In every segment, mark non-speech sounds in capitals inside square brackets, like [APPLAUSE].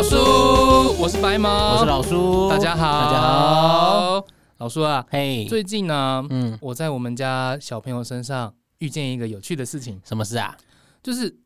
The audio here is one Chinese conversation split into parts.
老叔，我是白毛，我是老叔，大家好，大家好，老叔啊，嘿，最近呢，嗯，我在我们家小朋友身上遇见一个有趣的事情，什么事啊？就是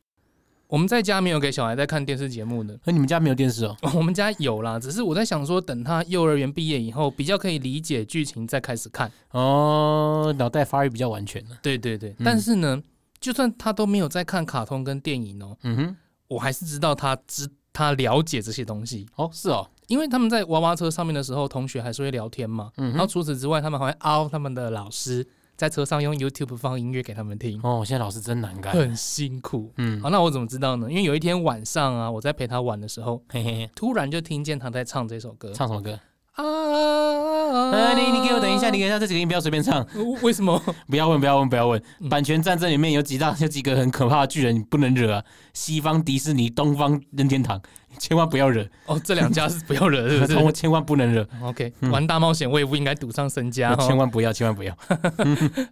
我们在家没有给小孩在看电视节目的，那你们家没有电视哦？[LAUGHS] 我们家有啦，只是我在想说，等他幼儿园毕业以后，比较可以理解剧情，再开始看。哦，脑袋发育比较完全了。对对对，嗯。但是呢，就算他都没有在看卡通跟电影哦，嗯哼，我还是知道他知他了解这些东西，哦，是哦，因为他们在娃娃车上面的时候，同学还是会聊天嘛。嗯，然后除此之外，他们还会凹他们的老师在车上用 YouTube 放音乐给他们听，哦，现在老师真难干。很辛苦。嗯，好，那我怎么知道呢？因为有一天晚上啊，我在陪他玩的时候，嘿嘿嘿，突然就听见他在唱这首歌。唱什么歌？啊！呃，你你给我等一下，你给我这几个音不要随便唱，为什么？不要问，不要问，不要问。版权战争里面有几大有几个很可怕的巨人，你不能惹啊。西方迪士尼，东方任天堂，千万不要惹，哦，这两家是不要惹，是不是千万不能惹，？OK，玩大冒险我也不应该赌上身家。千万不要，千万不要。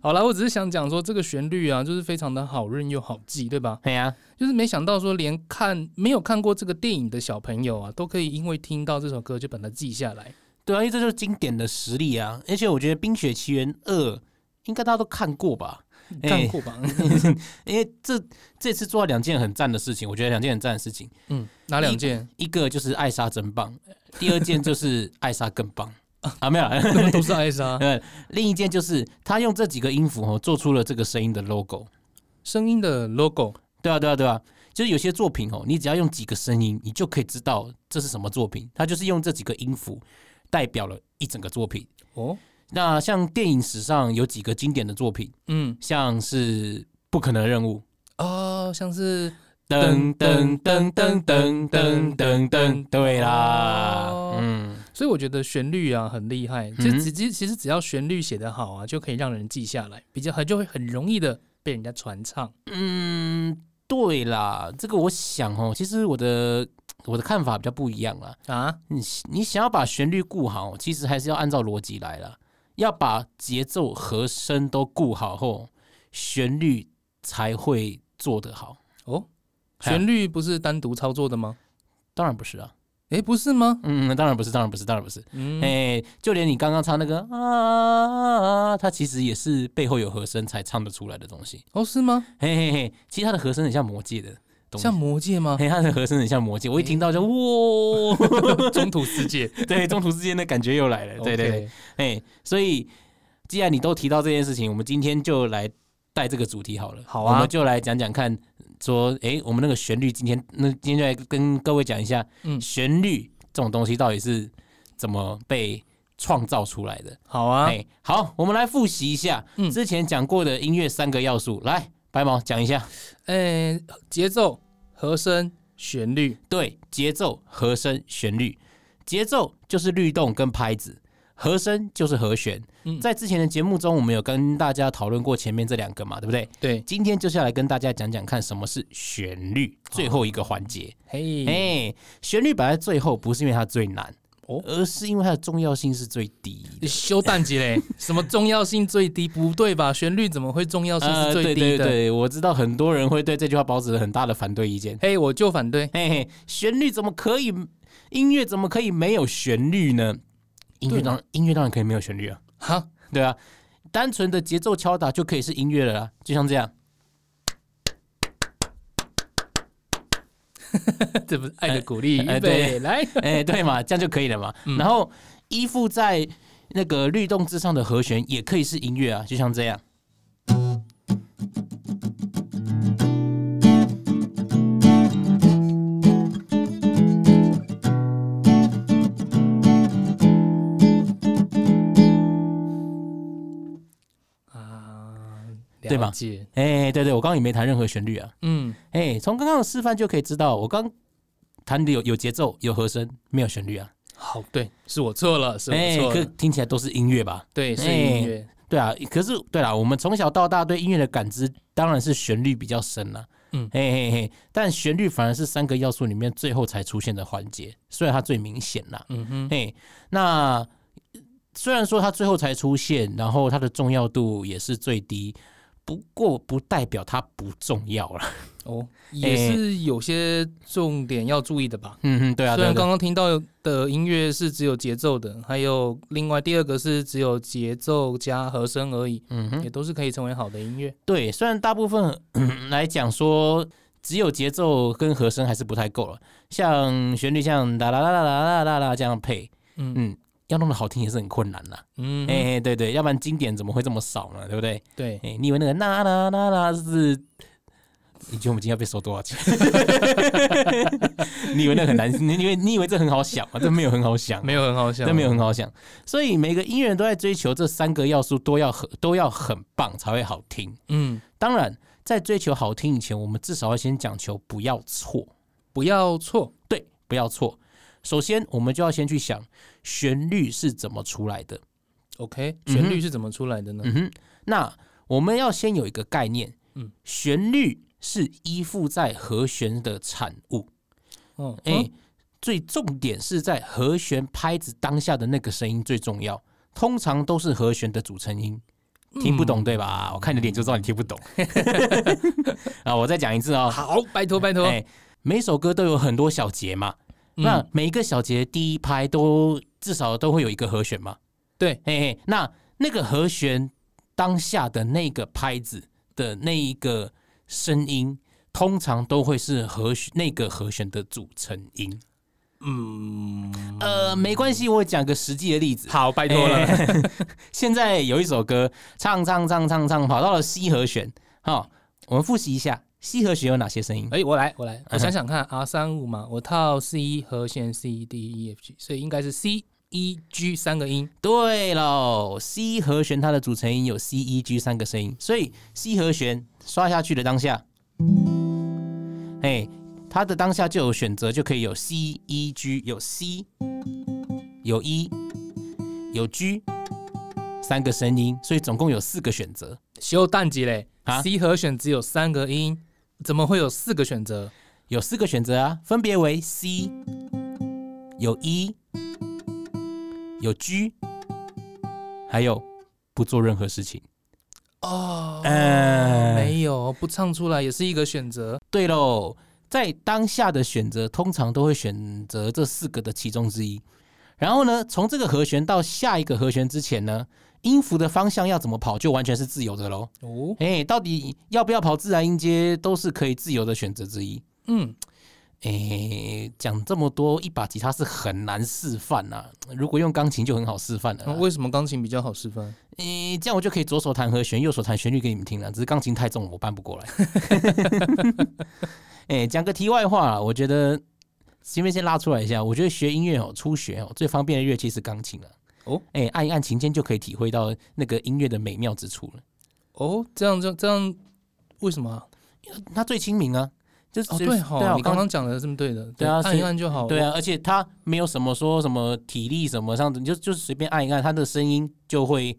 好了，我只是想讲说这个旋律啊，就是非常的好认又好记，对吧？嘿呀，就是没想到说连看没有看过这个电影的小朋友啊，都可以因为听到这首歌就把它记下来。对啊，因为这就是经典的实力啊。而且我觉得《冰雪奇缘二》应该大家都看过吧？哎看过吧？[LAUGHS] 因为这这次做了两件很赞的事情，我觉得两件很赞的事情，嗯，哪两件？一个就是艾莎真棒，第二件就是艾莎更棒啊，没有 [LAUGHS] 都是艾莎，[LAUGHS] 对，另一件就是他用这几个音符哦，做出了这个声音的 logo。声音的 logo 对啊，对啊，对啊，就是有些作品哦，你只要用几个声音，你就可以知道这是什么作品。他就是用这几个音符代表了一整个作品。哦，那像电影史上有几个经典的作品，嗯，像是《不可能任务。哦，像是》，噔噔噔噔噔噔噔噔，对啦。哦，嗯，所以我觉得旋律啊很厉害，就其其实只要旋律写得好啊，就可以让人记下来，比较很就会很容易的被人家传唱。嗯，对啦，这个我想哦，其实我的我的看法比较不一样啦。啊，你你想要把旋律顾好，其实还是要按照逻辑来啦，要把节奏和声都顾好后，旋律才会做得好。哦，啊旋律不是单独操作的吗？当然不是啊，诶，不是吗？嗯，当然不是，当然不是，当然不是。嗯，哎、就连你刚刚唱那个啊，它其实也是背后有和声才唱得出来的东西。哦，是吗？嘿嘿嘿，其实它的和声很像魔界的东西，像魔界吗？嘿，它的和声很像魔界，我一听到就哇，[LAUGHS] 中土世界，[LAUGHS] 对，中途世界的感觉又来了，对对。哎，所以既然你都提到这件事情，我们今天就来带这个主题好了，好啊。我们就来讲讲看，说，哎，我们那个旋律今天，那今天就来跟各位讲一下，嗯。旋律这种东西到底是怎么被创造出来的。好啊，哎、好，我们来复习一下嗯。之前讲过的音乐三个要素。来，白毛讲一下。诶，节奏、和声、旋律，对，节奏、和声、旋律。节奏就是律动跟拍子，和声就是和弦。嗯在之前的节目中，我们有跟大家讨论过前面这两个嘛，对不对？对，今天就是要来跟大家讲讲看什么是旋律，最后一个环节。嘿，哎、旋律摆在最后，不是因为它最难，哦而是因为它的重要性是最低的。修蛋级嘞，[LAUGHS] 什么重要性最低？不对吧？旋律怎么会重要性是最低的？呃对对对，我知道很多人会对这句话保持很大的反对意见。嘿，我就反对。嘿嘿，旋律怎么可以？音乐怎么可以没有旋律呢？音乐当然，音乐当然可以没有旋律啊，哈，对啊，单纯的节奏敲打就可以是音乐了啦，就像这样。[LAUGHS] 这不是爱的鼓励，哎哎预备对来。哎，对嘛，这样就可以了嘛。嗯然后依附在那个律动之上的和弦也可以是音乐啊，就像这样。对吧哎，对对，我刚刚也没弹任何旋律啊。嗯，哎，从刚刚的示范就可以知道，我刚弹的有有节奏、有和声，没有旋律啊。好，对，是我错了，是我哎，可错了，听起来都是音乐吧？对，是哎音乐，对啊，可是对啦，我们从小到大对音乐的感知当然是旋律比较深啦。嗯嘿嘿嘿，但旋律反而是三个要素里面最后才出现的环节，虽然它最明显啦。嗯哼，嘿，那虽然说它最后才出现，然后它的重要度也是最低，不过不代表它不重要了。哦，[LAUGHS] 也是有些重点要注意的吧？嗯嗯，对啊。虽然刚刚听到的音乐是只有节奏的，还有另外第二个是只有节奏加和声而已。嗯哼，也都是可以成为好的音乐。对，虽然大部分来讲说。只有节奏跟和声还是不太够了，像旋律像哒啦啦啦啦啦啦啦这样配，嗯,嗯，要弄得好听也是很困难啦。嗯，哎、对对，要不然经典怎么会这么少呢？对不对？对，哎、你以为那个啦啦啦啦是？你觉得我们今天要被收多少钱？[LAUGHS] 你以为那很难？你以为你以为这很好想吗？这没有很好想，没有很好想，这没有很好想。所以每个音乐人都在追求这三个要素都要很都要很棒才会好听。嗯，当然，在追求好听以前，我们至少要先讲求不要错。不要错。对，不要错。首先，我们就要先去想旋律是怎么出来的。OK，旋律是怎么出来的呢？嗯哼，那我们要先有一个概念，嗯旋律是依附在和弦的产物。哦，哎、嗯最重点是在和弦拍子当下的那个声音最重要，通常都是和弦的组成音。听不懂对吧？我看你的脸就知道你听不懂。[LAUGHS] 啊，我再讲一次哦。好，拜托拜托。哎，每首歌都有很多小节嘛，嗯那每一个小节第一拍都至少都会有一个和弦嘛。对，嘿嘿，那那个和弦当下的那个拍子的那一个声音，通常都会是和弦那个和弦的组成音。嗯，呃，没关系，我讲个实际的例子。好，拜托了。哎现在有一首歌，唱唱唱唱唱，跑到了 C 和弦。好、我们复习一下 C 和弦有哪些声音？哎，我来，我来，我想想看，R 三五嘛，我套 C 和弦 C D E F G，所以应该是 C E G 三个音。对喽，C 和弦它的组成音有 C、E、G 三个声音，所以 C 和弦刷下去的当下，哎，它的当下就有选择，就可以有 C、E、G，有 C，有 E，有 G 三个声音，所以总共有四个选择。修淡季嘞啊，C 和弦只有三个音，怎么会有四个选择？有四个选择啊，分别为 C，有 E，有 G，还有不做任何事情。哦，呃没有，不唱出来也是一个选择。对喽，在当下的选择通常都会选择这四个的其中之一。然后呢，从这个和弦到下一个和弦之前呢，音符的方向要怎么跑，就完全是自由的喽。哦，哎，到底要不要跑自然音阶，都是可以自由的选择之一。嗯，哎，讲这么多，一把吉他是很难示范呐、如果用钢琴就很好示范了为什么钢琴比较好示范？诶，这样我就可以左手弹和弦，右手弹旋律给你们听了。只是钢琴太重，我搬不过来。[LAUGHS] 哎，讲个题外话啦，我觉得前面先拉出来一下，我觉得学音乐哦，初学哦，最方便的乐器是钢琴了。哦，哎，按一按琴键就可以体会到那个音乐的美妙之处了。哦，这样这样这样，为什么啊？它最亲民啊，就是对哈，对啊，你刚刚讲的是对的，对啊按一按就好。对，啊，而且它没有什么说什么体力什么上的，你就就是随便按一按，它的声音就会，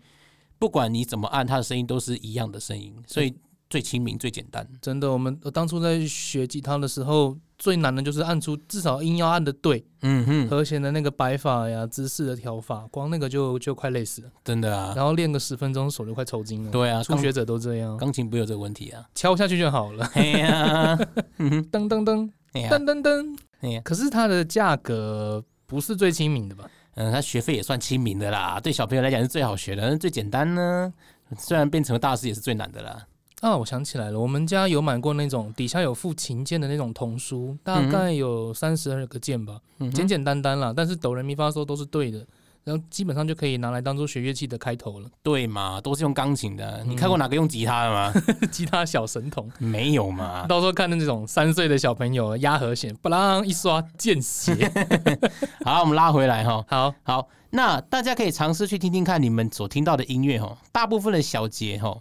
不管你怎么按，它的声音都是一样的声音，所以最亲民、最简单。真的，我们我当初在学吉他的时候，最难的就是按出至少音要按的对，嗯哼，和弦的那个摆法呀、姿势的调法，光那个就就快累死了。真的啊，然后练个十分钟，手就快抽筋了。对啊，初学者都这样，钢琴不会有这个问题啊。敲下去就好了。哎 [LAUGHS] 呀，噔噔噔噔噔噔。哎呀，可是它的价格不是最亲民的吧？嗯，它学费也算亲民的啦，对小朋友来讲是最好学的，最简单呢。虽然变成了大师，也是最难的啦。啊，我想起来了，我们家有买过那种底下有附琴键的那种童书，大概有三十二个键吧，嗯简简单单啦，但是哆来咪发嗦都是对的，然后基本上就可以拿来当做学乐器的开头了。对嘛，都是用钢琴的。嗯你看过哪个用吉他的吗？[LAUGHS] 吉他小神童，[LAUGHS] 没有嘛。到时候看那种三岁的小朋友压和弦，不啷一刷见血。[LAUGHS] 好，我们拉回来哈。好，好，那大家可以尝试去听听看你们所听到的音乐哈，大部分的小节哈，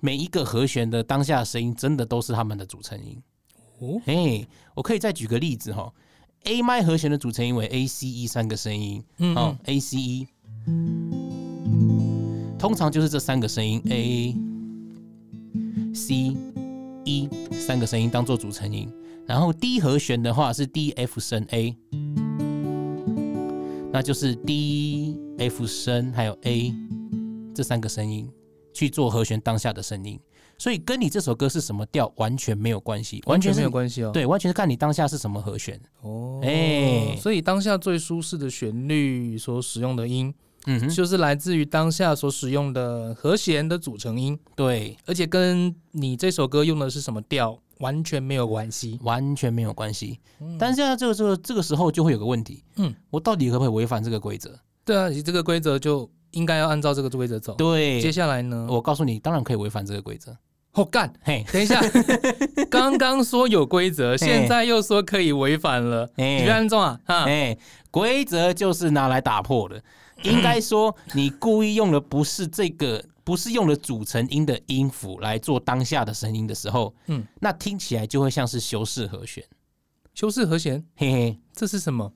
每一个和弦的当下声音，真的都是他们的组成音。哦，嘿，我可以再举个例子哈，A 麦和弦的组成音为 A、C、E 三个声音，嗯哦，A、C、E，通常就是这三个声音 A、C、E 三个声音当做组成音，然后 D 和弦的话是 D、F 升 A，那就是 D、F 升还有 A 这三个声音去做和弦当下的声音，所以跟你这首歌是什么调完全没有关系，完全没有关系哦。对，完全是看你当下是什么和弦。哦，哎所以当下最舒适的旋律所使用的音，嗯哼，就是来自于当下所使用的和弦的组成音，对，而且跟你这首歌用的是什么调完全没有关系。完全没有关系。嗯但是现在这个这个这个时候就会有个问题，嗯，我到底可不可以违反这个规则？对啊，你这个规则就应该要按照这个规则走。对接，下来呢？我告诉你，当然可以违反这个规则。哦干，嘿，等一下，[LAUGHS] 刚刚说有规则，现在又说可以违反了，哎你别按中啊！哈，哎，规则就是拿来打破的。应该说，你故意用的不是这个，[COUGHS] 不是用了组成音的音符来做当下的声音的时候，嗯，那听起来就会像是修饰和弦。修饰和弦，嘿嘿这是什么？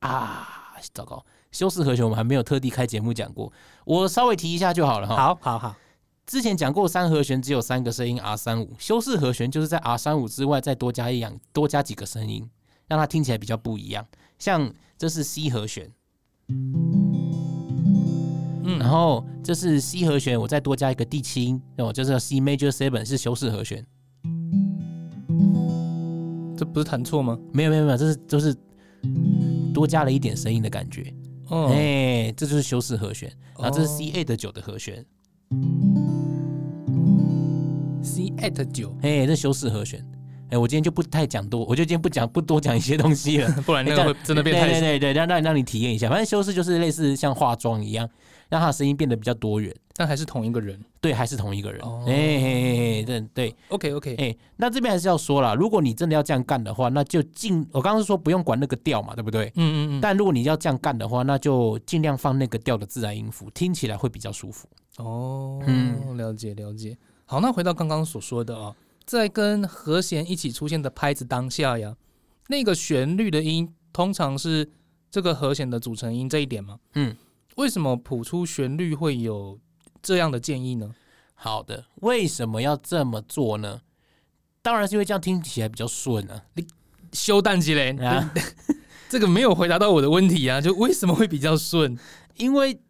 啊，糟糕，修饰和弦我们还没有特地开节目讲过，我稍微提一下就好了哈。好好好，之前讲过三和弦只有三个声音 R 三五，修饰和弦就是在 R 三五之外再多加一样多加几个声音，让它听起来比较不一样。像这是 C 和弦，嗯，然后这是 C 和弦，我再多加一个第七音，哦，就是 C major seven 是修饰和弦。这不是弹错吗？没有没有没有，这是就是多加了一点声音的感觉。哦，哎、这就是修饰和弦。然后这是哦 C A 的九的和弦，C at 九，哎、这修饰和弦。哎、我今天就不太讲多，我就今天不讲不多讲一些东西了。[LAUGHS] 不然那个会真的变太对对对对，让让让你体验一下。反正修饰就是类似像化妆一样，让他的声音变得比较多元。但还是同一个人。对，还是同一个人。哎对对，OK OK，哎，那这边还是要说了，如果你真的要这样干的话，那就尽我刚刚是说不用管那个调嘛，对不对？嗯嗯嗯，但如果你要这样干的话，那就尽量放那个调的自然音符，听起来会比较舒服。哦，嗯了解了解。好，那回到刚刚所说的啊，在跟和弦一起出现的拍子当下呀，那个旋律的音通常是这个和弦的组成音这一点吗？嗯，为什么谱出旋律会有这样的建议呢？好的，为什么要这么做呢？当然是因为这样听起来比较顺啊。你修蛋鸡嘞，啊 [LAUGHS] 这个没有回答到我的问题啊，就为什么会比较顺？因为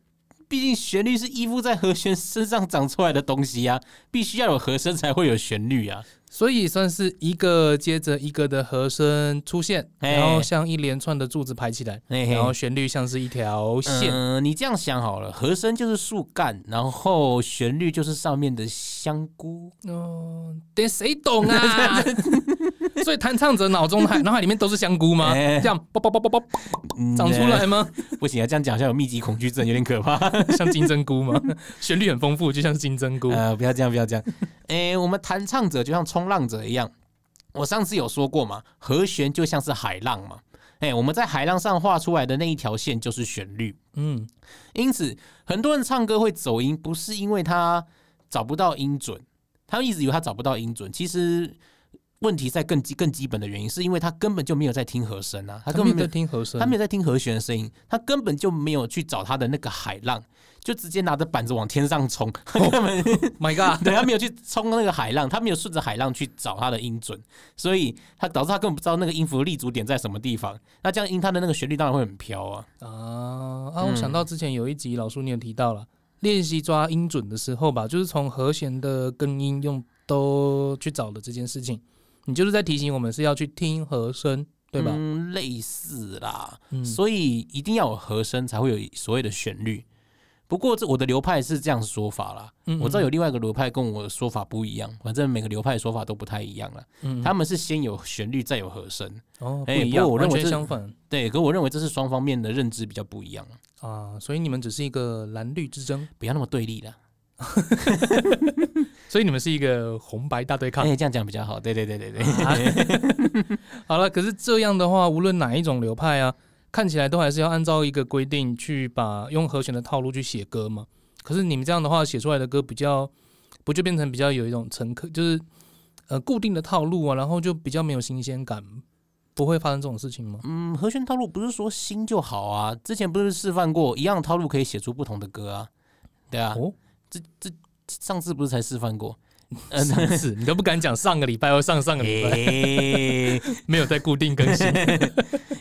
毕竟旋律是依附在和弦身上长出来的东西啊，必须要有和声才会有旋律啊。所以算是一个接着一个的和声出现，哎然后像一连串的柱子排起来，然后旋律像是一条线。嗯、你这样想好了，和声就是树干，然后旋律就是上面的香菇。哦，得谁懂啊？[LAUGHS] [LAUGHS] 所以弹唱者脑中海 [LAUGHS] 脑海里面都是香菇吗？哎这样啵啵啵啵长出来吗？不行啊，这样讲好像有密集恐惧症，有点可怕。像金针菇吗？旋律很丰富，就像是金针菇。呃，不要这样，不要这样。[LAUGHS] 哎、我们弹唱者就像冲浪者一样，我上次有说过嘛，和弦就像是海浪嘛。诶、我们在海浪上画出来的那一条线就是旋律。嗯，因此，很多人唱歌会走音，不是因为他找不到音准，他们一直以为他找不到音准，其实问题在更基更基本的原因，是因为他根本就没有在听和声啊，他根本没有听和声，他没有在听和弦的声音，他根本就没有去找他的那个海浪，就直接拿着板子往天上冲，他根本 My God，[LAUGHS] 对他没有去冲那个海浪，他没有顺着海浪去找他的音准，所以他导致他根本不知道那个音符的立足点在什么地方。那这样音他的那个旋律当然会很飘啊。啊啊！我想到之前有一集老叔你有提到了，练习抓音准的时候吧，就是从和弦的根音用都去找的这件事情，你就是在提醒我们是要去听和声，对吧？嗯，类似啦，嗯。所以一定要有和声才会有所谓的旋律。不过这我的流派是这样说法啦，嗯我知道有另外一个流派跟我的说法不一样，反正每个流派的说法都不太一样了。嗯他们是先有旋律再有和声，哦不哎一样，完不过我认为相反。对，可我认为这是双方面的认知比较不一样，啊，所以你们只是一个蓝绿之争，不要那么对立啦。[LAUGHS] 所以你们是一个红白大对抗。哎，这样讲比较好。对对对对对。啊 [LAUGHS] 好了，可是这样的话，无论哪一种流派啊，看起来都还是要按照一个规定去把用和弦的套路去写歌嘛。可是你们这样的话，写出来的歌比较不就变成比较有一种乘客，就是呃固定的套路啊，然后就比较没有新鲜感，不会发生这种事情吗？嗯，和弦套路不是说新就好啊，之前不是示范过一样的套路可以写出不同的歌啊，对啊，哦，这这上次不是才示范过？嗯 [LAUGHS] 上次你都不敢讲上个礼拜或上上个礼拜，[LAUGHS] 诶，[LAUGHS] 没有在固定更新。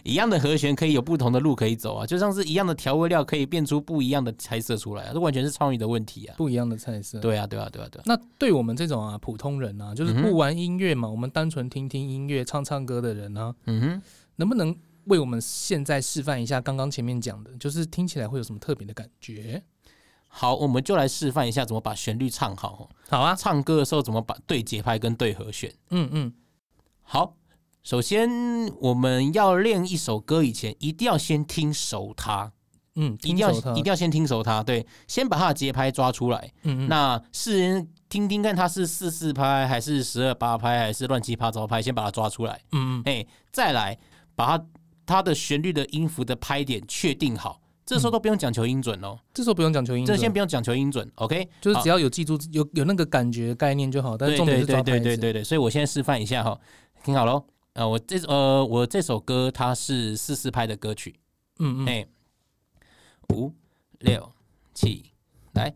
一样的和弦可以有不同的路可以走啊，就像是一样的调味料可以变出不一样的菜色出来啊，这完全是创意的问题啊。不一样的菜色。对啊，对啊，对啊，对啊。那对我们这种啊普通人啊，就是不玩音乐嘛，我们单纯听听音乐、唱唱歌的人呢、嗯哼，能不能为我们现在示范一下刚刚前面讲的，就是听起来会有什么特别的感觉？好，我们就来示范一下怎么把旋律唱好哦。好啊，唱歌的时候怎么把对节拍跟对和弦。嗯嗯，好，首先我们要练一首歌以前，一定要先听熟它，嗯，一定要一定要先听熟它。对，先把它的节拍抓出来。嗯嗯，那是听听看它是四四拍还是十二八拍还是乱七八糟拍，先把它抓出来。嗯嗯哎，再来把它它的旋律的音符的拍点确定好。这时候都不用讲求音准哦，这时候不用讲求音准，这先不用讲求音准，OK？就是只要有记住有有那个感觉概念就好，但是重点对对是抓拍子。对对对对，所以我现在示范一下哈，听好喽。呃，我这呃我这首歌它是四四拍的歌曲，嗯嗯，哎，五六七，来。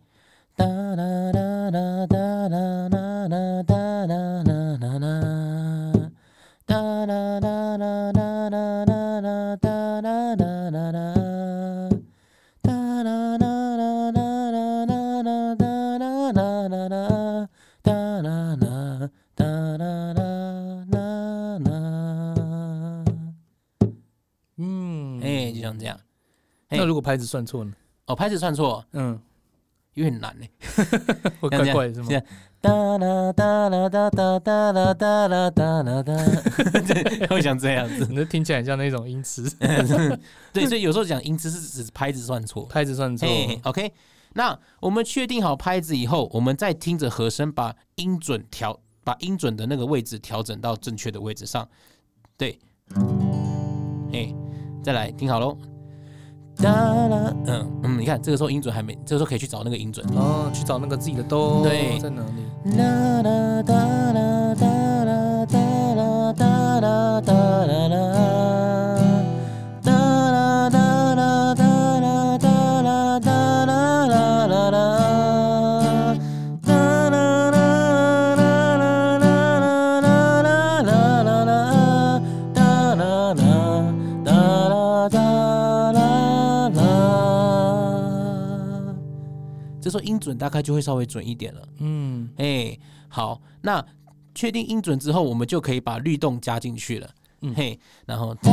哒啦啦啦哒啦啦啦哒啦啦啦啦，哒啦啦啦啦拍子算错呢？哦，拍子算错嗯，有点难呢。[LAUGHS] 怪怪的是吗哒啦哒啦哒哒哒啦哒啦哒啦哒，[LAUGHS] 会想这样子。你这听起来很像那种音痴，[LAUGHS] 对，所以有时候讲音痴是指拍子算错。拍子算错。嘿，OK。那我们确定好拍子以后，我们再听着和声，把音准调，把音准的那个位置调整到正确的位置上。对，哎，再来听好喽。哒啦，嗯嗯，你看这个时候音准还没，这个时候可以去找那个音准。哦，去找那个自己的哆对在哪里？啦啦哒啦哒啦哒啦哒啦哒啦啦，这时候音准大概就会稍微准一点了。嗯，哎，好，那确定音准之后，我们就可以把律动加进去了。嗯嘿，然后哒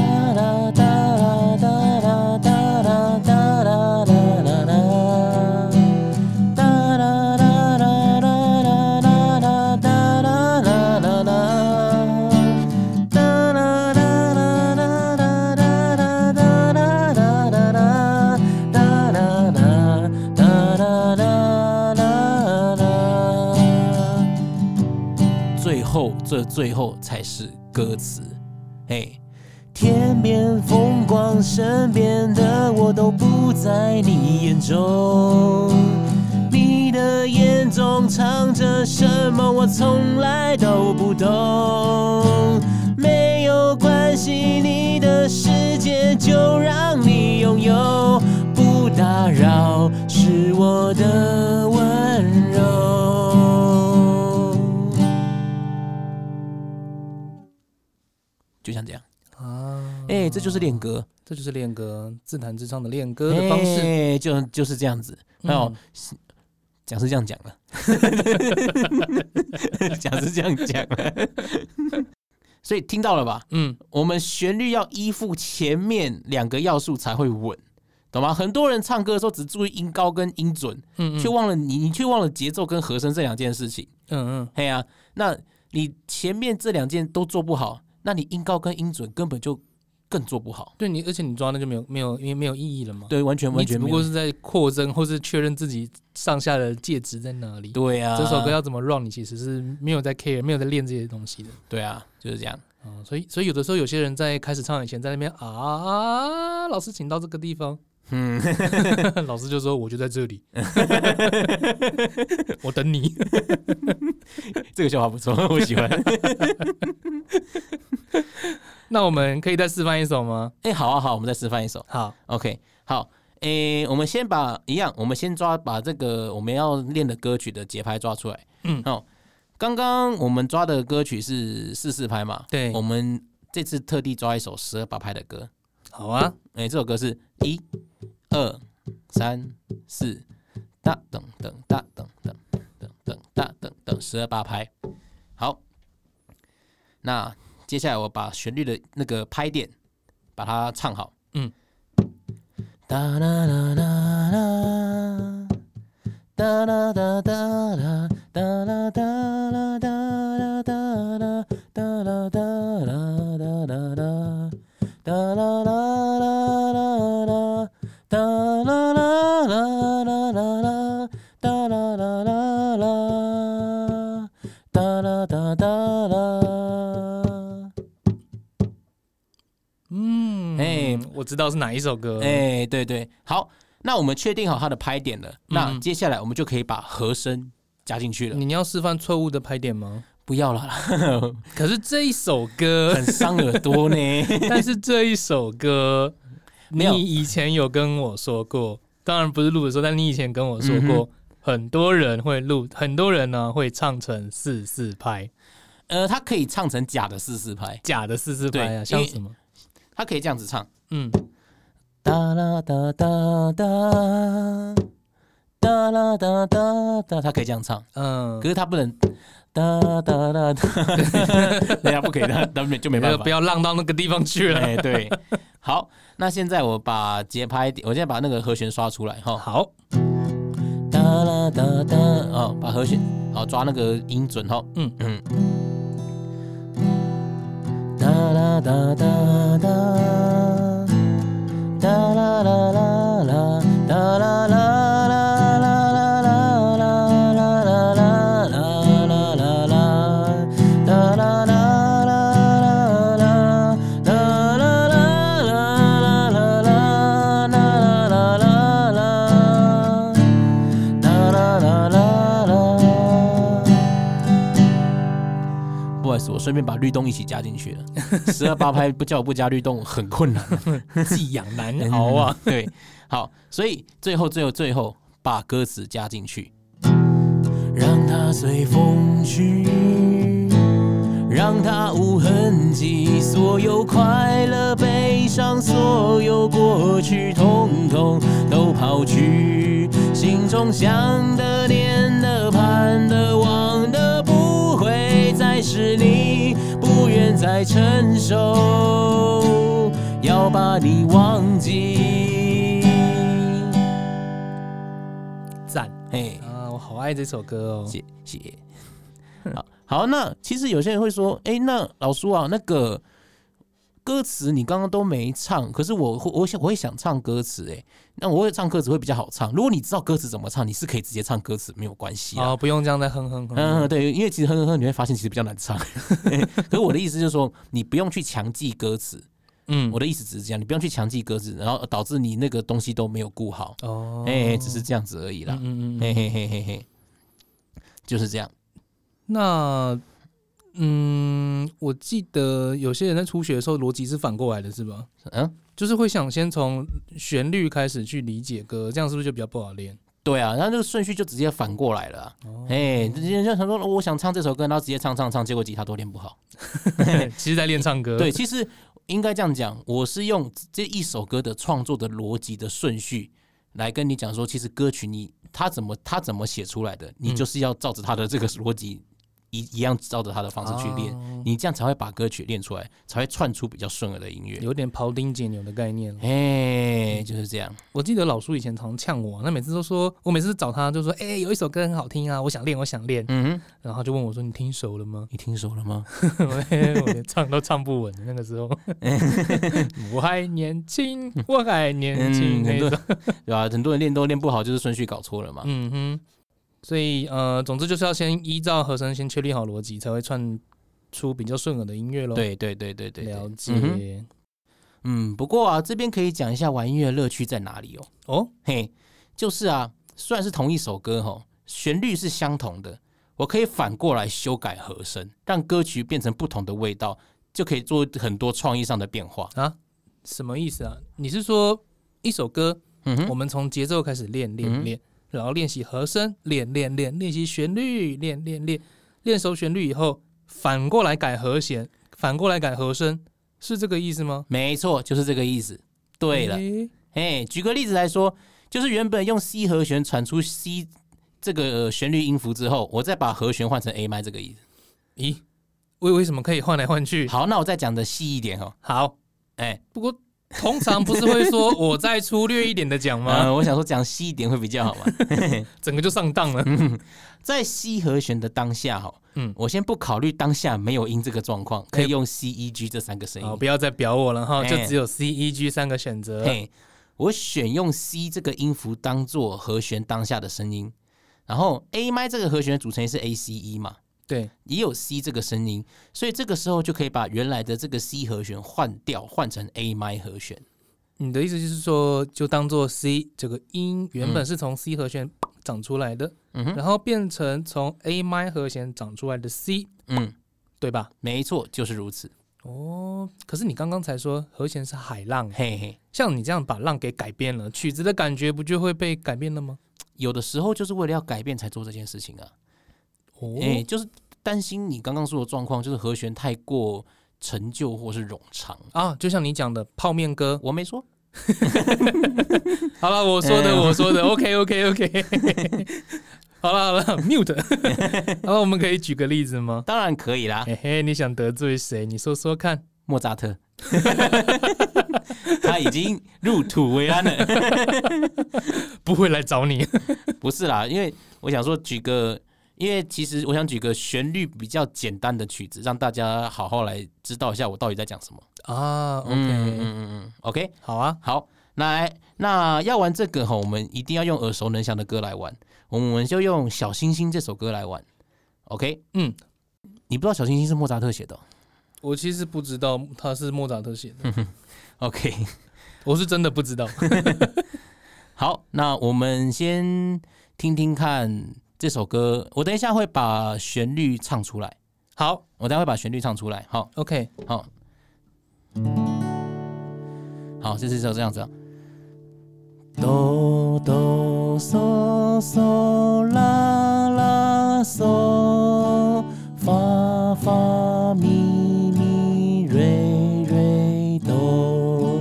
这最后才是歌词。嘿，天边风光，身边的我都不在你眼中。你的眼中藏着什么，我从来都不懂。没有关系，你的世界就让你拥有，不打扰是我的温柔。啊，哎、这就是练歌这就是练歌自弹自唱的练歌的方式。哎就就是这样子。还有嗯讲是这样讲了，[LAUGHS] 讲是这样讲了，所以听到了吧？嗯，我们旋律要依附前面两个要素才会稳，懂吗？很多人唱歌的时候只注意音高跟音准，嗯嗯却忘了你，你却忘了节奏跟和声这两件事情。嗯嗯，嘿呀、那你前面这两件都做不好，那你音高跟音准根本就更做不好。对你，而且你抓那就没有没有因为没有意义了嘛。对，完全完全没有。不过是在扩增或是确认自己上下的介质在哪里。对啊，这首歌要怎么 run，你其实是没有在 care，没有在练这些东西的。对啊，就是这样。嗯、所以所以有的时候有些人在开始唱以前，在那边啊，老师请到这个地方，嗯，[LAUGHS] 老师就说我就在这里，[LAUGHS] 我等你。这个笑话不错，我喜欢。[LAUGHS] 那我们可以再示范一首吗？哎、好啊，好，我们再示范一首。好，OK，好，诶、我们先把一样，我们先抓把这个我们要练的歌曲的节拍抓出来。嗯哦，刚刚我们抓的歌曲是四四拍嘛？对我们这次特地抓一首十二八拍的歌。好啊，哎、这首歌是一、二、三、四，哒噔噔哒噔噔噔噔哒噔噔，十二八拍。好，那接下来我把旋律的那个拍点把它唱好。嗯。哒啦啦啦啦，道是哪一首歌。哎，对对，好，那我们确定好它的拍点了，那嗯接下来我们就可以把和声加进去了。你要示范错误的拍点吗？不要了啦，[LAUGHS] 可是这一首歌，很伤耳朵呢。[LAUGHS] 但是这一首歌，你以前有跟我说过，当然不是录的时候，但你以前跟我说嗯过，很多人会录，很多人呢会唱成四四拍，呃，它可以唱成假的四四拍，假的四四拍啊，像什么？它可以这样子唱。嗯，哒啦哒哒哒，哒啦哒哒哒，他可以这样唱，嗯。可，是他不能哒哒哒哒，[LAUGHS] 人家不可以，他他就没办法。不。要浪到那个地方去了。哎，对，好，那现在我把节拍，我现在把那个和弦刷出来哈，好，哒啦哒哒，哦，把和弦，好，抓那个音准哈，嗯。嗯，哒啦哒哒哒，la la la. 顺便把律动一起加进去了。[LAUGHS] 十二八拍不叫我不加律动很困难。寄养难熬 [LAUGHS] 啊。对，好，所以最后最后最后把歌词加进去，让它随风去，让它无痕迹，所有快乐悲伤，所有过去，统统都抛去，心中想的念的盼的望是你，不愿再承受，要把你忘记。赞嘿，啊！我好爱这首歌哦。谢谢。好，好，那其实有些人会说，哎、那老叔啊，那个歌词你刚刚都没唱，可是我会，我想我会想唱歌词，哎，那我会唱歌词会比较好唱。如果你知道歌词怎么唱，你是可以直接唱歌词，没有关系啊。哦，不用这样再哼哼哼。嗯，对，因为其实哼哼哼，你会发现其实比较难唱。可是我的意思就是说，你不用去强记歌词。嗯我的意思只是这样，你不用去强记歌词，然后导致你那个东西都没有顾好。哦，哎、只是这样子而已啦。嗯嗯嗯嘿嘿嘿嘿嘿，就是这样。那，嗯，我记得有些人在初学的时候逻辑是反过来的，是吧？嗯，就是会想先从旋律开始去理解歌，这样是不是就比较不好练？对啊，然后这个顺序就直接反过来了啊。哦，哎、直接就想说，我想唱这首歌，然后直接唱唱唱，结果吉他都练不好。[LAUGHS] 其实在练唱歌。对，，其实应该这样讲，我是用这一首歌的创作的逻辑的顺序来跟你讲说，其实歌曲你他怎么他怎么写出来的，你嗯就是要照着他的这个逻辑一一样照着他的方式去练，哦你这样才会把歌曲练出来，才会串出比较顺耳的音乐。有点庖丁解牛的概念。哎、就是这样。我记得老叔以前常呛我，那每次都说，我每次找他就说，哎、有一首歌很好听啊，我想练，我想练，嗯哼，然后他就问我说，你听熟了吗？你 [LAUGHS] 听熟了吗？我连唱都唱不稳那个时候，[LAUGHS] 我还年轻，我还年轻，嗯很多种，[LAUGHS] 对吧、很多人练都练不好，就是顺序搞错了嘛。嗯哼，所以呃，总之就是要先依照和声先确立好逻辑，才会串出比较顺耳的音乐喽。，对对对对对，对了解。嗯嗯，不过啊，这边可以讲一下玩音乐的乐趣在哪里哦。哦，嘿，就是啊，虽然是同一首歌哈，旋律是相同的，我可以反过来修改和声，让歌曲变成不同的味道，就可以做很多创意上的变化啊。什么意思啊？你是说一首歌，嗯，我们从节奏开始练嗯练练，然后练习和声，练练练，练习旋律，练练练，练熟旋律以后，反过来改和弦，反过来改和声，是这个意思吗？没错，就是这个意思。对了，诶哎，举个例子来说，就是原本用 C 和弦传出 C 这个旋律音符之后，我再把和弦换成 A 麦这个意思。咦，为为什么可以换来换去？好，那我再讲的细一点哦。好，哎，不过通常不是会说我再粗略一点的讲吗？嗯，[LAUGHS] 我想说讲细一点会比较好嘛。[LAUGHS] 整个就上当了。[LAUGHS] 在 C 和弦的当下哈，嗯嗯，我先不考虑当下没有音这个状况，可以用 C、E、G 这三个声好，音。不要再表我了哈，哎就只有 C、E、G 三个选择。嘿，我选用 C 这个音符当做和弦当下的声音，然后 A 麦这个和弦的组成是 A、C、E 嘛，对，也有 C 这个声音，所以这个时候就可以把原来的这个 C 和弦换掉，换成 A 麦和弦。你的意思就是说，就当做 C 这个音原本是从 C 和弦长出来的，嗯，然后变成从 A 麦和弦长出来的 C，嗯，对吧？没错，就是如此。哦，可是你刚刚才说和弦是海浪，嘿嘿，像你这样把浪给改变了，曲子的感觉不就会被改变了吗？有的时候就是为了要改变才做这件事情啊。哦，哎、就是担心你刚刚说的状况，就是和弦太过陈旧或是冗长。啊，就像你讲的泡面歌，我没说，[LAUGHS] 好了，我说的，哎我说的，OK OK OK，[LAUGHS] 好了好了，mute，[LAUGHS] 好了，我们可以举个例子吗？当然可以啦。嘿嘿，你想得罪谁？你说说看。莫扎特，他已经入土为安了。不会来找你。不是啦，因为我想说举个，因为其实我想举个旋律比较简单的曲子，让大家好好来知道一下我到底在讲什么。啊，OK，、嗯嗯嗯嗯，OK，好啊，好，那来那要玩这个哈，我们一定要用耳熟能详的歌来玩，我们就用《小星星》这首歌来玩。OK，嗯，你不知道《小星星》是莫扎特写的哦、我其实不知道他是莫扎特写的，[LAUGHS] OK，我是真的不知道。[LAUGHS] 好，那我们先听听看这首歌，我等一下会把旋律唱出来，好我等一下会把旋律唱出来。好，，OK，好，好，这是就这样子啊。哆哆嗦嗦啦啦嗦，发发咪咪瑞瑞哆，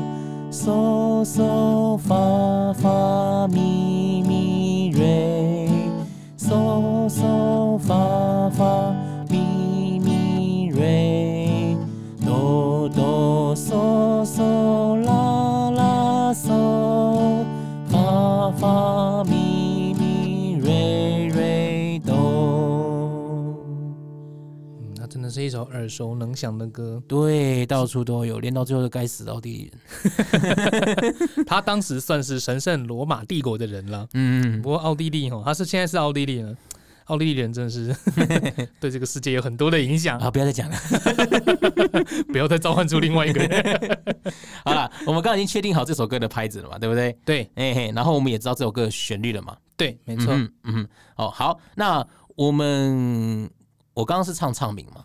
嗦嗦发发咪咪嗦发发咪咪瑞。哆哆嗦嗦啦啦嗦，发发咪咪瑞哆。嗯，那真的是一首耳熟能详的歌。对，到处都有，练到最后就该死奥地利人。他当时算是神圣罗马帝国的人了。嗯不，过奥地利哈，他是现在是奥地利了。奥地利人真的是 [LAUGHS] 对这个世界有很多的影响，啊，不要再讲了。[LAUGHS] 不要再召唤出另外一个人。[LAUGHS] 好了，我们刚刚已经确定好这首歌的拍子了嘛，对不对？对哎嘿，然后我们也知道这首歌的旋律了嘛。对，没错。嗯嗯，哦，好，那我们我刚刚是唱唱名嘛？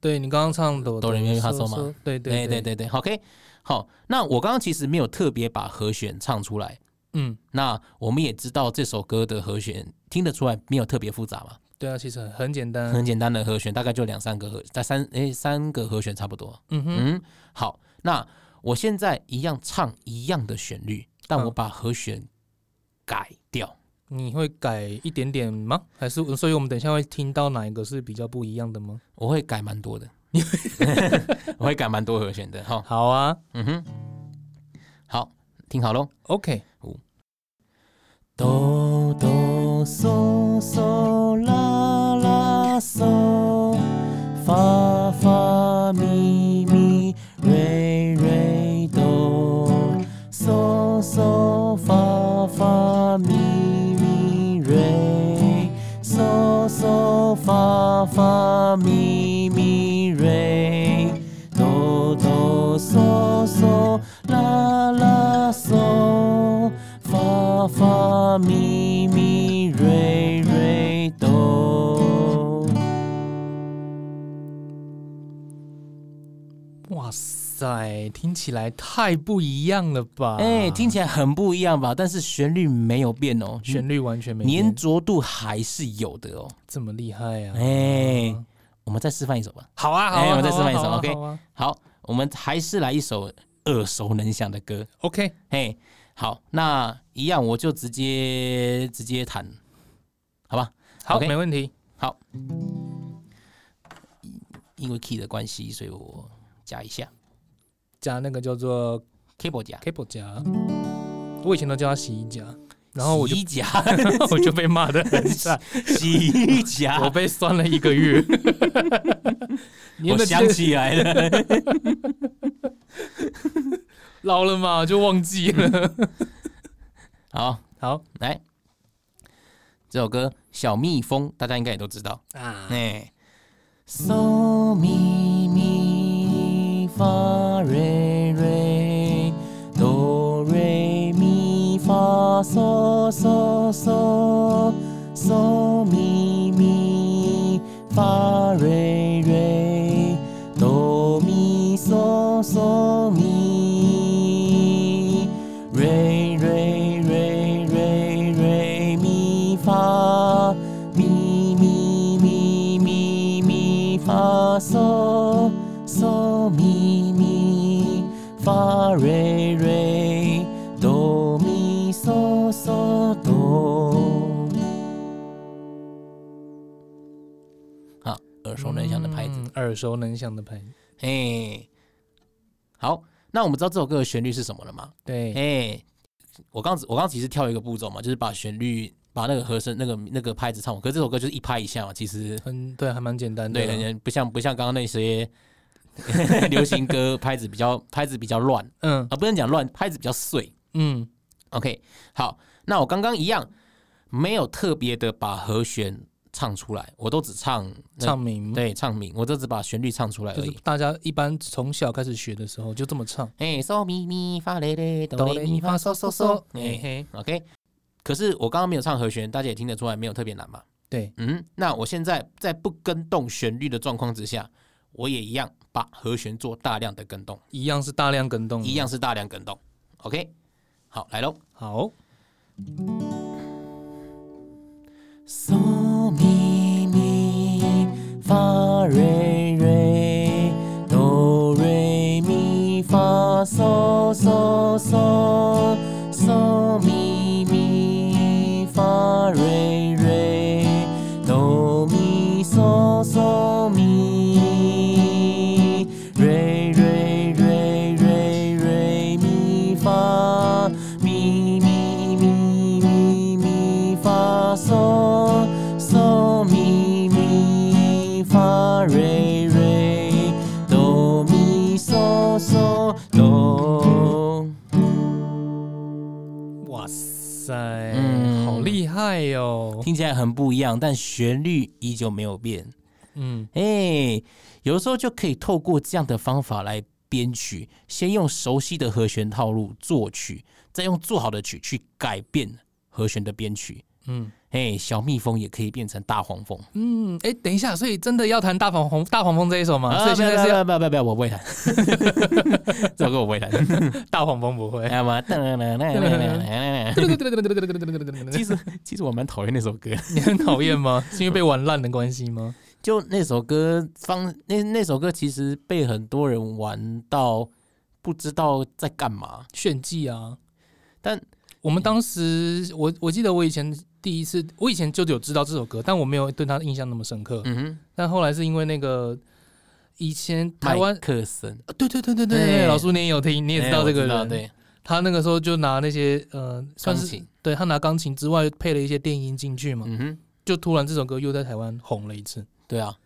对你刚刚唱哆哆来咪发嗦嘛嗦，对对对对对对，OK，好，那我刚刚其实没有特别把和弦唱出来，嗯，那我们也知道这首歌的和弦听得出来没有特别复杂嘛，对啊，其实很很简单。很简单的和弦，大概就两三个和，在三诶三个和弦差不多。嗯哼，嗯，好，那我现在一样唱一样的旋律，但我嗯把和弦改掉。你会改一点点吗？还是所以我们等一下会听到哪一个是比较不一样的吗？我会改蛮多的，[LAUGHS] [LAUGHS] 我会改蛮多和弦的哈。好啊嗯哼，好，听好喽。，OK，哆哆嗦嗦啦啦嗦，发发咪咪瑞瑞哆，嗦嗦发发咪咪瑞，嗦嗦发发咪咪瑞，哆哆嗦嗦啦啦嗦。发发咪咪瑞瑞哆。哇塞，听起来太不一样了吧？哎、听起来很不一样吧？但是旋律没有变哦，旋律完全没变粘着度还是有的哦。这么厉害啊！哎、我们再示范一首吧。好啊，好，我们再示范一首 OK 好，我们还是来一首耳熟能详的歌。OK，嘿，好，那一样我就直接直接弹，好吧？好 OK 没问题。好，因为 key 的关系，所以我加一下。加那个叫做，cable 夹，我以前都叫它洗衣夹，然后我就洗衣夹，[LAUGHS] 我就被骂的很 [LAUGHS] 惨，洗衣我，被酸了一个月。[LAUGHS] 我想起来了，老了嘛，就忘记了。好，好。来。这首歌《小蜜蜂》，大家应该也都知道。啊，哎，so mi mi fa re re 嗦嗦嗦嗦咪咪，发瑞瑞，哆咪嗦嗦咪，瑞瑞瑞瑞咪发，咪咪咪咪咪发嗦嗦咪咪，发瑞瑞。好，耳熟能详的拍子。嗯耳熟能详的拍子。哎、好，那我们知道这首歌的旋律是什么了吗？对，哎、我刚我刚其实跳一个步骤嘛，就是把旋律把那个和声那个那个拍子唱完。可是这首歌就是一拍一下嘛，其实很对，还蛮简单的。对，很不像不像刚刚那些流行歌拍子比较拍子比较乱嗯啊，不能讲乱，拍子比较碎。嗯，OK，好，那我刚刚一样没有特别的把和弦唱出来，我都只唱唱名，对唱名，我都只把旋律唱出来而已。就是大家一般从小开始学的时候就这么唱。哎，嗦咪咪发嘞嘞，哆哆来咪发嗦嗦嗦哎嘿嘿，，OK。可是我刚刚没有唱和弦，大家也听得出来没有特别难嘛。对，嗯，那我现在在不跟动旋律的状况之下，我也一样把和弦做大量的跟动，一样是大量跟动，一样是大量跟动。OK，好，来喽。好。嗦咪咪，发瑞瑞，哆瑞咪发嗦嗦嗦。很不一样，但旋律依旧没有变。嗯，哎，有的时候就可以透过这样的方法来编曲，先用熟悉的和弦套路作曲，再用做好的曲去改变和弦的编曲。嗯哎，小蜜蜂也可以变成大黄蜂。嗯，哎，等一下，所以真的要弹大黄蜂大黄蜂这一首吗？所以啊，不要现在是要不要不要不要，我不会弹，[LAUGHS] 这首歌我不会弹。大黄蜂不会。[LAUGHS] 其实其实我蛮讨厌那首歌，你很讨厌吗？是因为被玩烂的关系吗？就那首歌方那那首歌其实被很多人玩到不知道在干嘛。炫技啊！但我们当时，我我记得我以前第一次，我以前就有知道这首歌，但我没有对他的印象那么深刻。嗯哼，但后来是因为那个以前台湾麦，克森，呃对对对对对哎对，老叔你也有听，你也知道这个人，对，他那个时候就拿那些呃，算是，对他拿钢琴之外配了一些电音进去嘛，嗯哼，就突然这首歌又在台湾红了一次。对啊，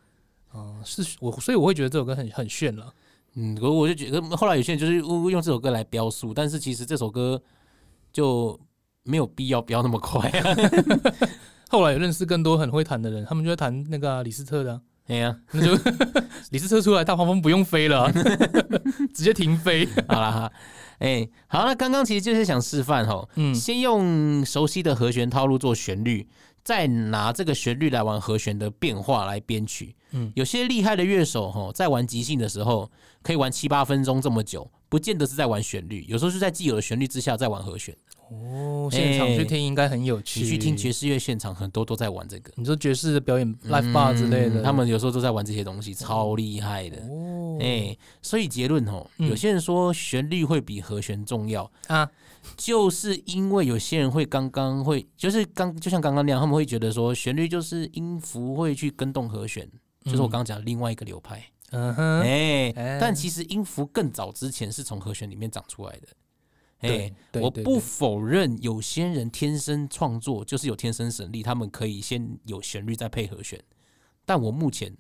啊、是我，所以我会觉得这首歌很很炫了。嗯，我我就觉得后来有些人就是用用这首歌来标速，但是其实这首歌就没有必要飙那么快啊。[LAUGHS] 后来有认识更多很会弹的人，他们就会弹那个啊、李斯特的啊、哎呀，那就 [LAUGHS] 李斯特出来，大黄蜂不用飞了啊、[LAUGHS] 直接停飞。好啦哈，哎，好，那刚刚其实就是想示范吼，嗯先用熟悉的和弦套路做旋律，再拿这个旋律来玩和弦的变化来编曲。嗯有些厉害的乐手哈，在玩即兴的时候，可以玩七八分钟这么久，不见得是在玩旋律，有时候是在既有的旋律之下再玩和弦。哦，现场去听应该很有趣。你去听爵士乐现场，很多都在玩这个。你说爵士的表演 live bar 之类的，嗯他们有时候都在玩这些东西，超厉害的。哦，哎、所以结论哦，嗯。有些人说旋律会比和弦重要，啊，就是因为有些人会刚刚会，就是刚就像刚刚那样，他们会觉得说旋律就是音符会去跟动和弦，就是我刚刚讲的另外一个流派。嗯哼，哎、哎。但其实音符更早之前是从和弦里面长出来的。哎、我不否认有些人天生创作就是有天生神力，他们可以先有旋律再配和弦。但我目前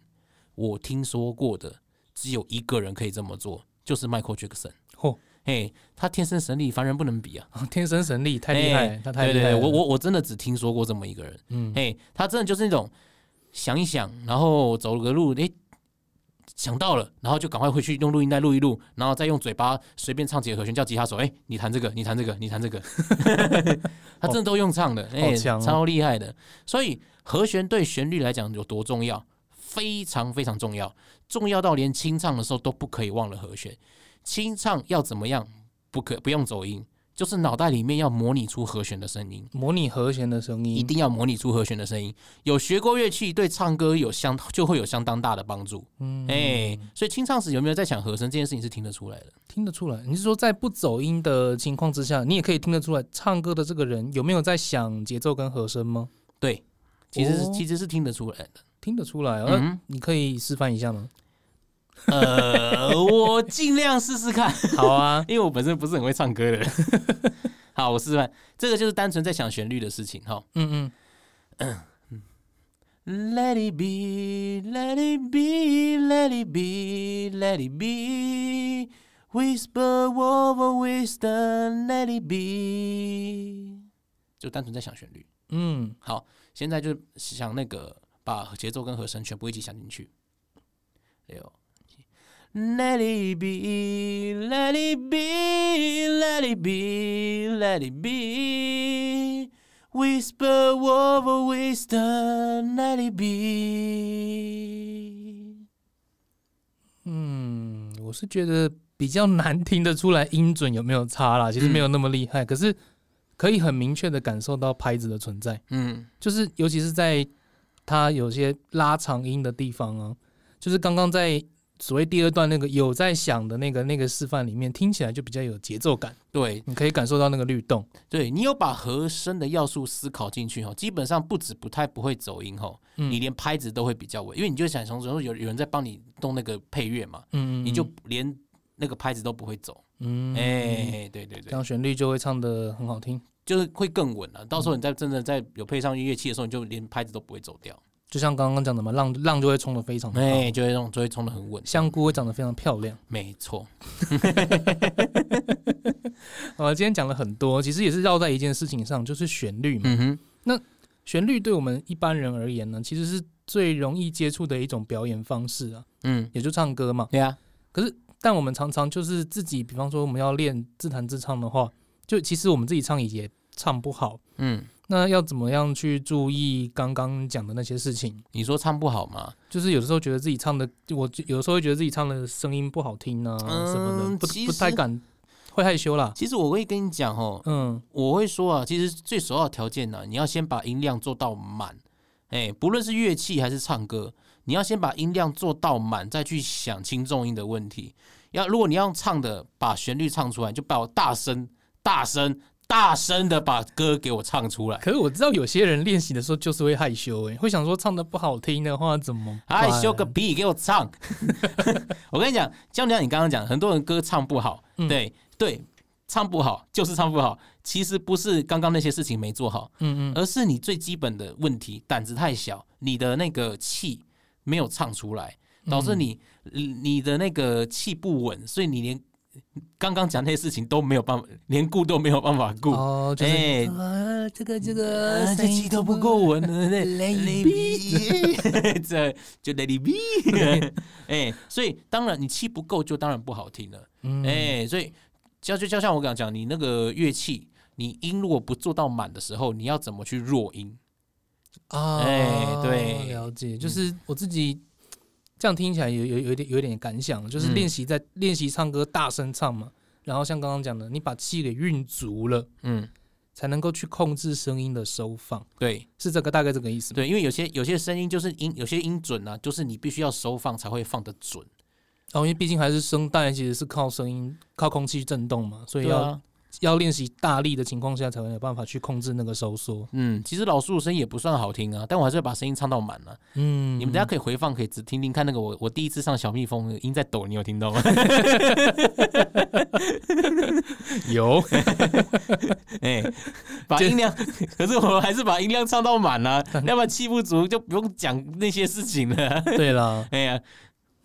我听说过的只有一个人可以这么做，就是 Michael Jackson。嚯，哎，他天生神力，凡人不能比啊！天生神力太厉害哎，他太厉害对对，我我我真的只听说过这么一个人。嗯，哎，他真的就是那种想一想，然后走个路，哎，想到了，然后就赶快回去用录音带录一录，然后再用嘴巴随便唱几个和弦，叫吉他手，哎，你弹这个，你弹这个，你弹这个，[LAUGHS] 他真的都用唱的，哎，超厉害的。所以和弦对旋律来讲有多重要？非常非常重要，重要到连清唱的时候都不可以忘了和弦。清唱要怎么样？不可不用走音，就是脑袋里面要模拟出和弦的声音。模拟和弦的声音，一定要模拟出和弦的声音。有学过乐器，对唱歌有相就会有相当大的帮助。嗯，哎、所以清唱时有没有在想和声这件事情是听得出来的。听得出来。你是说在不走音的情况之下，你也可以听得出来，唱歌的这个人有没有在想节奏跟和声吗？对，其实是、哦其实是听得出来的。听得出来，嗯你可以示范一下吗？[LAUGHS] 呃，我尽量试试看，[LAUGHS] 好啊，[LAUGHS] 因为我本身不是很会唱歌的人。好，我试试看，这个就是单纯在想旋律的事情哈。嗯嗯，[COUGHS] Let it be, let it be, let it be, let it be. Whisper over wisdom, let it be. 就单纯在想旋律。嗯，好，现在就想那个把节奏跟和声全部一起想进去。六，Let it be, let it be, let it be, let it be. Whisper over wisdom, let it be. 嗯，我是觉得比较难听得出来音准有没有差啦，其实没有那么厉害，可是可以很明确的感受到拍子的存在，嗯就是尤其是在它有些拉长音的地方啊，就是刚刚在所谓第二段那个有在响的那个那个示范里面，听起来就比较有节奏感，对。你可以感受到那个律动。对，你有把和声的要素思考进去哈，基本上不止不太不会走音哈，嗯。你连拍子都会比较稳，因为你就想从时候有有人在帮你动那个配乐嘛，嗯，你就连那个拍子都不会走。嗯，哎、对对对，这样旋律就会唱的很好听。就是会更稳了、到时候你在真的在有配上乐器的时候，你就连拍子都不会走掉，就像刚刚讲的嘛，浪浪就会冲的非常哎、就会让就会冲的很稳。香菇会长得非常漂亮。没错，[LAUGHS] 呃，今天讲了很多，其实也是绕在一件事情上，就是旋律嘛。嗯哼，旋律对我们一般人而言呢，其实是最容易接触的一种表演方式啊，嗯，也就唱歌嘛。对啊，可是但我们常常就是自己，比方说我们要练自弹自唱的话，就其实我们自己唱也唱不好。嗯，那要怎么样去注意刚刚讲的那些事情？你说唱不好吗？就是有的时候觉得自己唱的，我有的时候会觉得自己唱的声音不好听啊，嗯什么的，不不太敢，会害羞啦。其实我会跟你讲哦，嗯我会说啊，其实最首要的条件呢、你要先把音量做到满。哎，不论是乐器还是唱歌，你要先把音量做到满，再去想轻重音的问题。要如果你要唱的把旋律唱出来，就把我大声、大声、大声的把歌给我唱出来。可是我知道有些人练习的时候就是会害羞、欸，会想说唱的不好听的话怎么？害羞个屁，给我唱！[LAUGHS] 我跟你讲，就像你刚刚讲，很多人歌唱不好，嗯对对，唱不好就是唱不好。其实不是刚刚那些事情没做好，嗯嗯而是你最基本的问题，胆子太小，你的那个气没有唱出来，导致你、你的那个气不稳，所以你连刚刚讲那些事情都没有办法，连顾都没有办法顾。哦，就是、哎啊，这个这个啊，这气都不够稳了，对 Let it 这就 it be，[LAUGHS] [LAUGHS] 哎，所以当然你气不够，就当然不好听了，嗯哎，所以就就就像我刚刚讲，你那个乐器，你音如果不做到满的时候，你要怎么去弱音？啊，哎对了解，就是我自己这样听起来有有有一点有一点感想，就是嗯。练习在练习唱歌，大声唱嘛，然后像刚刚讲的，你把气给运足了，嗯，才能够去控制声音的收放，对。是这个大概这个意思？对，因为有些有些声音就是音，有些音准啊，就是你必须要收放才会放得准。哦，因为毕竟还是声带其实是靠声音、靠空气震动嘛，所以要、要练习大力的情况下，才会有办法去控制那个收缩。嗯，其实老树的声音也不算好听啊，但我还是会把声音唱到满了、嗯，你们等一下可以回放，可以只听听看那个我我第一次上小蜜蜂音在抖，你有听到吗？[LAUGHS] 有 [LAUGHS] 哎、把音量，[LAUGHS] 可是我还是把音量唱到满了、要不然气不足就不用讲那些事情了。对啦，哎呀，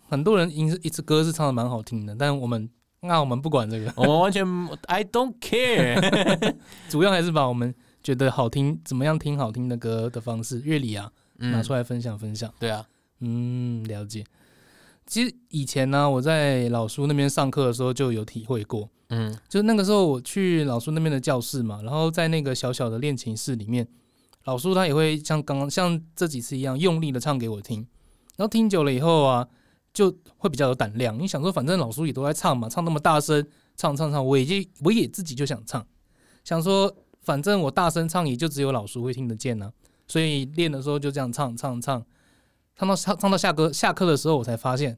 很多人音一支歌是唱的蛮好听的，但我们那我们不管这个，[LAUGHS] 我们完全 I don't care。[LAUGHS] 主要还是把我们觉得好听、怎么样听好听的歌的方式、乐理啊拿出来，分享分享。对啊，嗯，了解。其实以前呢、我在老叔那边上课的时候就有体会过，嗯就是那个时候我去老叔那边的教室嘛，然后在那个小小的练琴室里面，老叔他也会像刚刚像这几次一样用力的唱给我听，然后听久了以后啊，就会比较有胆量。你想说，反正老叔也都在唱嘛，唱那么大声，唱唱唱，我也就我也自己就想唱，想说反正我大声唱也就只有老叔会听得见呢、所以练的时候就这样唱唱唱，唱到唱唱到下课下课的时候，我才发现，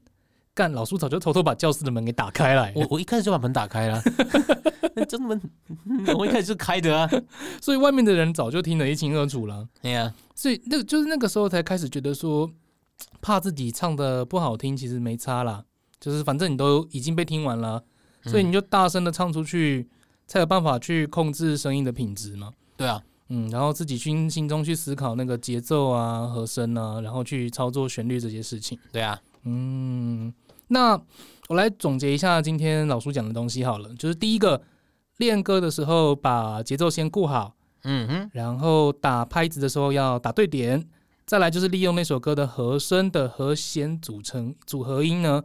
干老叔早就偷偷把教室的门给打开来了。我我一开始就把门打开了，[LAUGHS] 那这门 [LAUGHS] 我一开始就开的啊。所以外面的人早就听得一清二楚了。对呀，所以那个就是那个时候才开始觉得说，怕自己唱的不好听，其实没差啦，就是反正你都已经被听完了，所以你就大声的唱出去，才有办法去控制声音的品质嘛。对啊，嗯，然后自己去心中去思考那个节奏啊、和声啊，然后去操作旋律这些事情。对啊，嗯，那我来总结一下今天老叔讲的东西好了，就是第一个，练歌的时候把节奏先顾好，嗯哼，然后打拍子的时候要打对点，再来就是利用那首歌的和声的和弦组成组合音呢，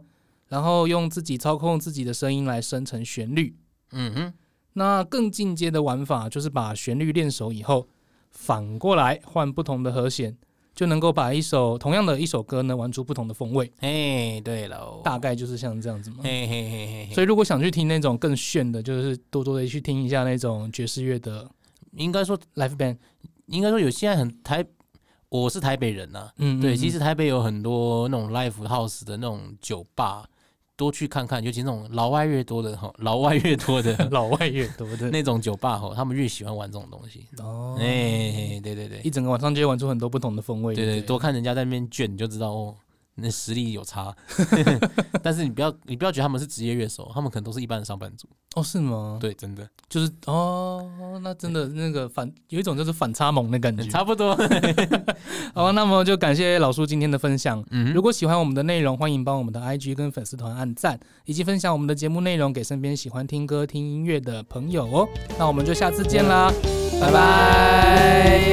然后用自己操控自己的声音来生成旋律。嗯哼，那更进阶的玩法就是把旋律练熟以后，反过来换不同的和弦，就能够把一首同样的一首歌呢玩出不同的风味。哎，对了，大概就是像这样子嘛。嘿嘿嘿嘿嘿，所以如果想去听那种更炫的，就是多多的去听一下那种爵士乐的应该说 live band。应该说有现在很台，我是台北人呐、嗯，对，嗯其实台北有很多那种 live house 的那种酒吧，多去看看，尤其那种老外越多的哈，[LAUGHS] 老外越多的 [LAUGHS] 老外越多的那种酒吧哈，他们越喜欢玩这种东西。哦，哎、对对对，一整个晚上就会玩出很多不同的风味。对对，不多看人家在那边卷，你就知道哦，那实力有差。[LAUGHS] 但是你不要，你不要觉得他们是职业乐手，他们可能都是一般的上班族。哦，是吗？，对，真的就是哦，那真的那个反有一种就是反差萌的感觉。[LAUGHS] 差不多。[LAUGHS] 好，那么就感谢老叔今天的分享。嗯如果喜欢我们的内容，欢迎帮我们的 IG 跟粉丝团按赞，以及分享我们的节目内容给身边喜欢听歌、听音乐的朋友哦。那我们就下次见啦，拜拜